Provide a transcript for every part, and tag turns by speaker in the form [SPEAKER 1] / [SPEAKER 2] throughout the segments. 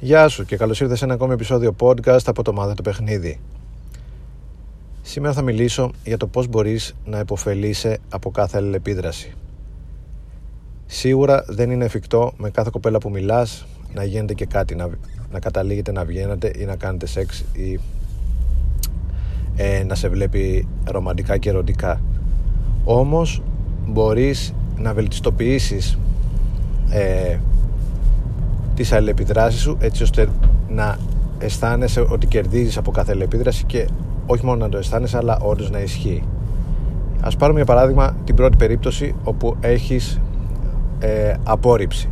[SPEAKER 1] Γεια σου και καλώς ήρθες σε ένα ακόμη επεισόδιο podcast από το Μάθε το Παιχνίδι. Σήμερα θα μιλήσω για το πώς μπορείς να υποφελείσαι από κάθε αλληλεπίδραση. Σίγουρα δεν είναι εφικτό με κάθε κοπέλα που μιλάς να γίνεται και κάτι, να, να καταλήγετε να βγαίνετε ή να κάνετε σεξ ή ε, να σε βλέπει ρομαντικά και ερωτικά. Όμως μπορείς να βελτιστοποιήσεις ε, τις αλληλεπιδράσεις σου έτσι ώστε να αισθάνεσαι ότι κερδίζεις από κάθε αλληλεπίδραση και όχι μόνο να το αισθάνεσαι αλλά όντως να ισχύει. Ας πάρουμε για παράδειγμα την πρώτη περίπτωση όπου έχεις ε, απόρριψη.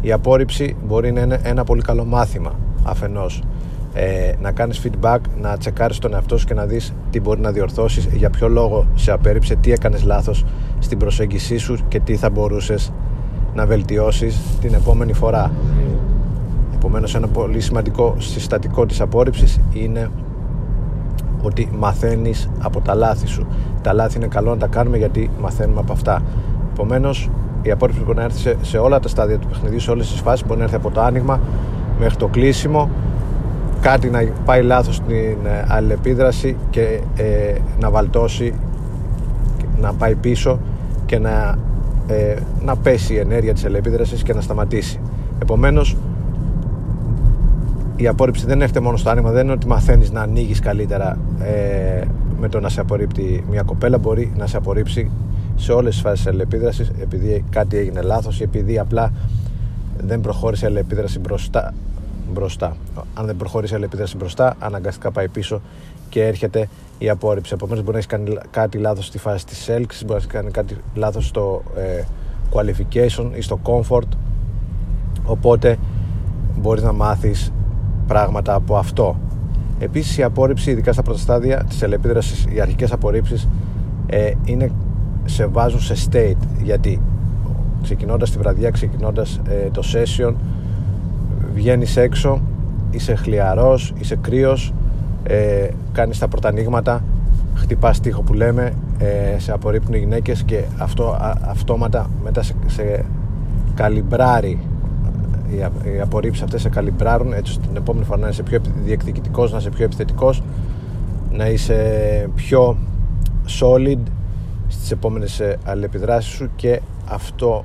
[SPEAKER 1] Η απόρριψη μπορεί να είναι ένα πολύ καλό μάθημα αφενός ε, να κάνεις feedback, να τσεκάρεις τον εαυτό σου και να δεις τι μπορεί να διορθώσεις, για ποιο λόγο σε απέρριψε, τι έκανες λάθος στην προσέγγισή σου και τι θα μπορούσες να βελτιώσεις την επόμενη φορά. Επομένως ένα πολύ σημαντικό συστατικό της απόρριψης είναι ότι μαθαίνεις από τα λάθη σου. Τα λάθη είναι καλό να τα κάνουμε γιατί μαθαίνουμε από αυτά. Επομένως, η απόρριψη μπορεί να έρθει σε, σε όλα τα στάδια του παιχνιδιού, σε όλες τις φάσεις. Μπορεί να έρθει από το άνοιγμα μέχρι το κλείσιμο, κάτι να πάει λάθος στην ε, αλληλεπίδραση και ε, να βαλτώσει, να πάει πίσω και να ε, να πέσει η ενέργεια της ελεπίδρασης και να σταματήσει. Επομένως, η απόρριψη δεν έρχεται μόνο στο άνοιγμα, δεν είναι ότι μαθαίνεις να ανοίγεις καλύτερα ε, με το να σε απορρίπτει μια κοπέλα, μπορεί να σε απορρίψει σε όλες τις φάσεις της ελεπίδρασης επειδή κάτι έγινε λάθος ή επειδή απλά δεν προχώρησε η αλληλεπίδραση μπροστά, μπροστά. Αν δεν προχωρήσει η αλληλεπίδραση μπροστά, αναγκαστικά πάει πίσω και έρχεται η απόρριψη. Επομένως, μπορεί να έχεις κάνει κάτι λάθος στη φάση της έλξης, μπορεί να έχεις κάνει κάτι λάθος στο ε, qualification ή στο comfort. Οπότε μπορείς να μάθεις πράγματα από αυτό. Επίσης, η απόρριψη, ειδικά στα πρώτα στάδια της ελεπίδραση, οι αρχικές απορρίψεις ε, είναι, σε βάζουν σε state. Γιατί ξεκινώντας τη βραδιά, ξεκινώντας ε, το session, βγαίνεις έξω, είσαι χλιαρός, είσαι κρύος, ε, κάνεις τα πρώτα ανοίγματα χτυπάς τείχο που λέμε ε, σε απορρίπτουν οι γυναίκες και αυτό αυτόματα μετά σε, σε καλυμπράρει. Οι, οι απορρίψεις αυτές σε καλυμπράρουν έτσι ώστε την επόμενη φορά να είσαι πιο διεκδικητικός να είσαι πιο επιθετικός να είσαι πιο solid στις επόμενες ε, αλληλεπιδράσεις σου και αυτό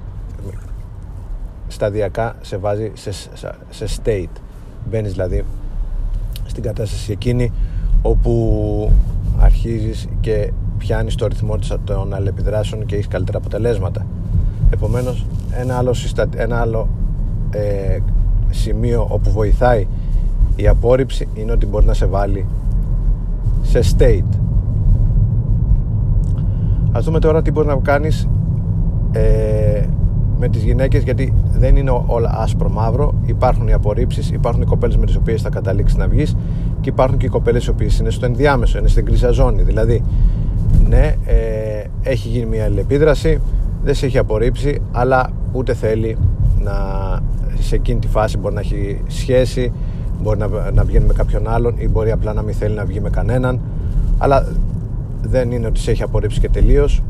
[SPEAKER 1] σταδιακά σε βάζει σε, σε state. Μπαίνεις δηλαδή στην κατάσταση εκείνη όπου αρχίζεις και πιάνεις το ρυθμό των αλληλεπιδράσεων και έχεις καλύτερα αποτελέσματα. Επομένως ένα άλλο, ένα άλλο ε, σημείο όπου βοηθάει η απόρριψη είναι ότι μπορεί να σε βάλει σε state. Ας δούμε τώρα τι μπορεί να κάνεις ε, με τις γυναίκες γιατί δεν είναι όλα άσπρο μαύρο. Υπάρχουν οι απορρίψεις, υπάρχουν οι κοπέλες με τις οποίες θα καταλήξεις να βγεις και υπάρχουν και οι κοπέλες οι οποίες είναι στο ενδιάμεσο είναι στην κρίζα ζώνη. Δηλαδή ναι ε, έχει γίνει μια αλληλεπίδραση δεν σε έχει απορρίψει αλλά ούτε θέλει να σε εκείνη τη φάση μπορεί να έχει σχέση μπορεί να, να βγαίνει με κάποιον άλλον ή μπορεί απλά να μην θέλει να βγει με κανέναν. Αλλά δεν είναι ότι σε έχει απορρίψει και τελείως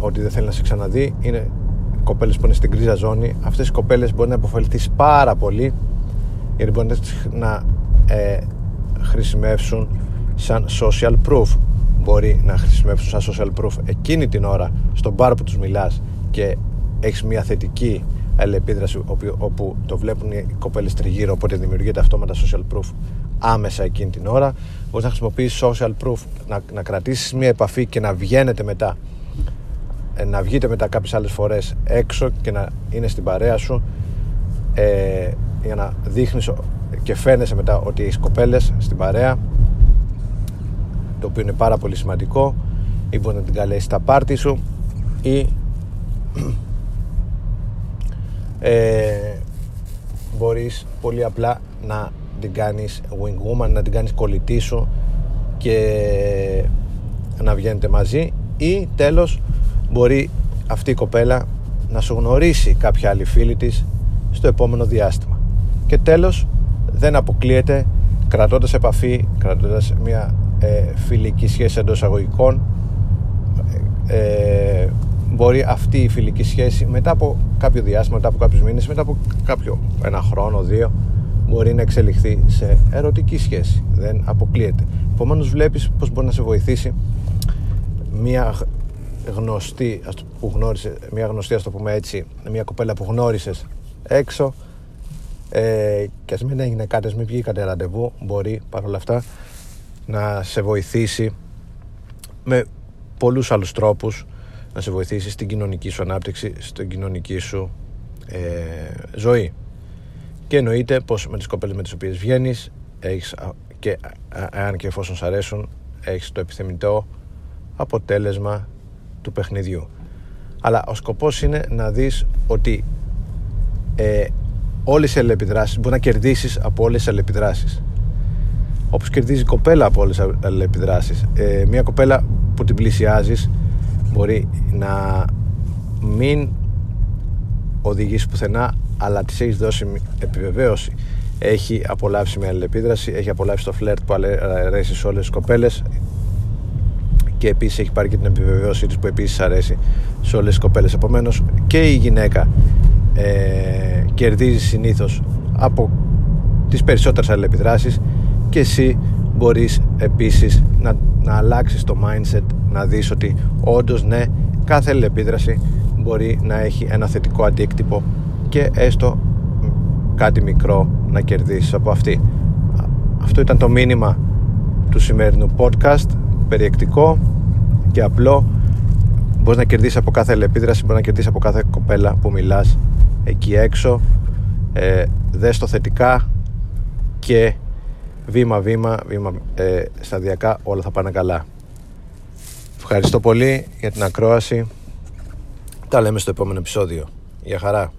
[SPEAKER 1] ότι δεν θέλει να σε ξαναδεί. Είναι κοπέλες που είναι στην κρίζα ζώνη αυτές οι κοπέλες μπορεί να υποφελθείς πάρα πολύ γιατί μπορεί να ε, χρησιμεύσουν σαν social proof. Μπορεί να χρησιμεύσουν σαν social proof εκείνη την ώρα στον μπαρ που τους μιλάς και έχεις μια θετική αλληλεπίδραση όπου, όπου το βλέπουν οι κοπέλες τριγύρω οπότε δημιουργείται αυτόματα social proof άμεσα εκείνη την ώρα. Μπορείς να χρησιμοποιήσεις social proof να, να κρατήσεις μια επαφή και να βγαίνετε μετά ε, να βγείτε μετά κάποιες άλλες φορές έξω και να είναι στην παρέα σου ε, για να δείχνεις και φαίνεσαι μετά ότι έχεις κοπέλες στην παρέα το οποίο είναι πάρα πολύ σημαντικό. Ή μπορεί να την καλέσεις στα πάρτι σου ή ε, μπορείς πολύ απλά να την κάνεις wing woman να την κάνεις κολλητή σου και να βγαίνετε μαζί. Ή τέλος μπορεί αυτή η κοπέλα να σου γνωρίσει κάποια άλλη φίλη της στο επόμενο διάστημα και τέλος δεν αποκλείεται κρατώντας επαφή κρατώντας μια ε, φιλική σχέση εντός αγωγικών ε, μπορεί αυτή η φιλική σχέση μετά από κάποιο διάστημα, μετά από κάποιους μήνες, μετά από κάποιο ένα χρόνο, δύο, μπορεί να εξελιχθεί σε ερωτική σχέση. Δεν αποκλείεται. Επομένως βλέπεις πώς μπορεί να σε βοηθήσει μια γνωστή, που γνώρισε, μια γνωστή, ας το πούμε έτσι, μια κοπέλα που γνώρισες έξω ε, και ας μην έγινε κάτι, ας μην βγήκατε ραντεβού, μπορεί παρόλα αυτά να σε βοηθήσει με πολλούς άλλους τρόπους να σε βοηθήσει στην κοινωνική σου ανάπτυξη, στην κοινωνική σου ε, ζωή. Και εννοείται πως με τις κοπέλες με τις οποίες βγαίνεις έχεις, και αν και εφόσον σ' αρέσουν έχεις το επιθυμητό αποτέλεσμα του παιχνιδιού. Αλλά ο σκοπός είναι να δεις ότι ε, όλες οι αλληλεπιδράσεις μπορεί να κερδίσεις από όλες τις αλληλεπιδράσεις. Όπως κερδίζει η κοπέλα από όλες τις αλληλεπιδράσεις. Ε, μια κοπέλα που την πλησιάζεις μπορεί να μην οδηγήσει πουθενά αλλά της έχεις δώσει επιβεβαίωση. Έχει απολαύσει μια αλληλεπίδραση έχει απολαύσει το φλερτ που αρέσει σε όλες τις κοπέλες και επίσης έχει πάρει και την επιβεβαίωσή της που επίσης αρέσει σε όλες τις κοπέλες. Επομένως και η γυναίκα ε, κερδίζει συνήθως από τις περισσότερες αλληλεπιδράσεις και εσύ μπορείς επίσης να, να αλλάξεις το mindset να δεις ότι όντως ναι κάθε αλληλεπίδραση μπορεί να έχει ένα θετικό αντίκτυπο και έστω κάτι μικρό να κερδίσεις από αυτή. Αυτό ήταν το μήνυμα του σημερινού podcast περιεκτικό και απλό. Μπορείς να κερδίσεις από κάθε αλληλεπίδραση μπορείς να κερδίσεις από κάθε κοπέλα που μιλάς εκεί έξω. Ε, δες το θετικά και βήμα βήμα, βήμα ε, σταδιακά όλα θα πάνε καλά. Ευχαριστώ πολύ για την ακρόαση. Τα λέμε στο επόμενο επεισόδιο. Για χαρά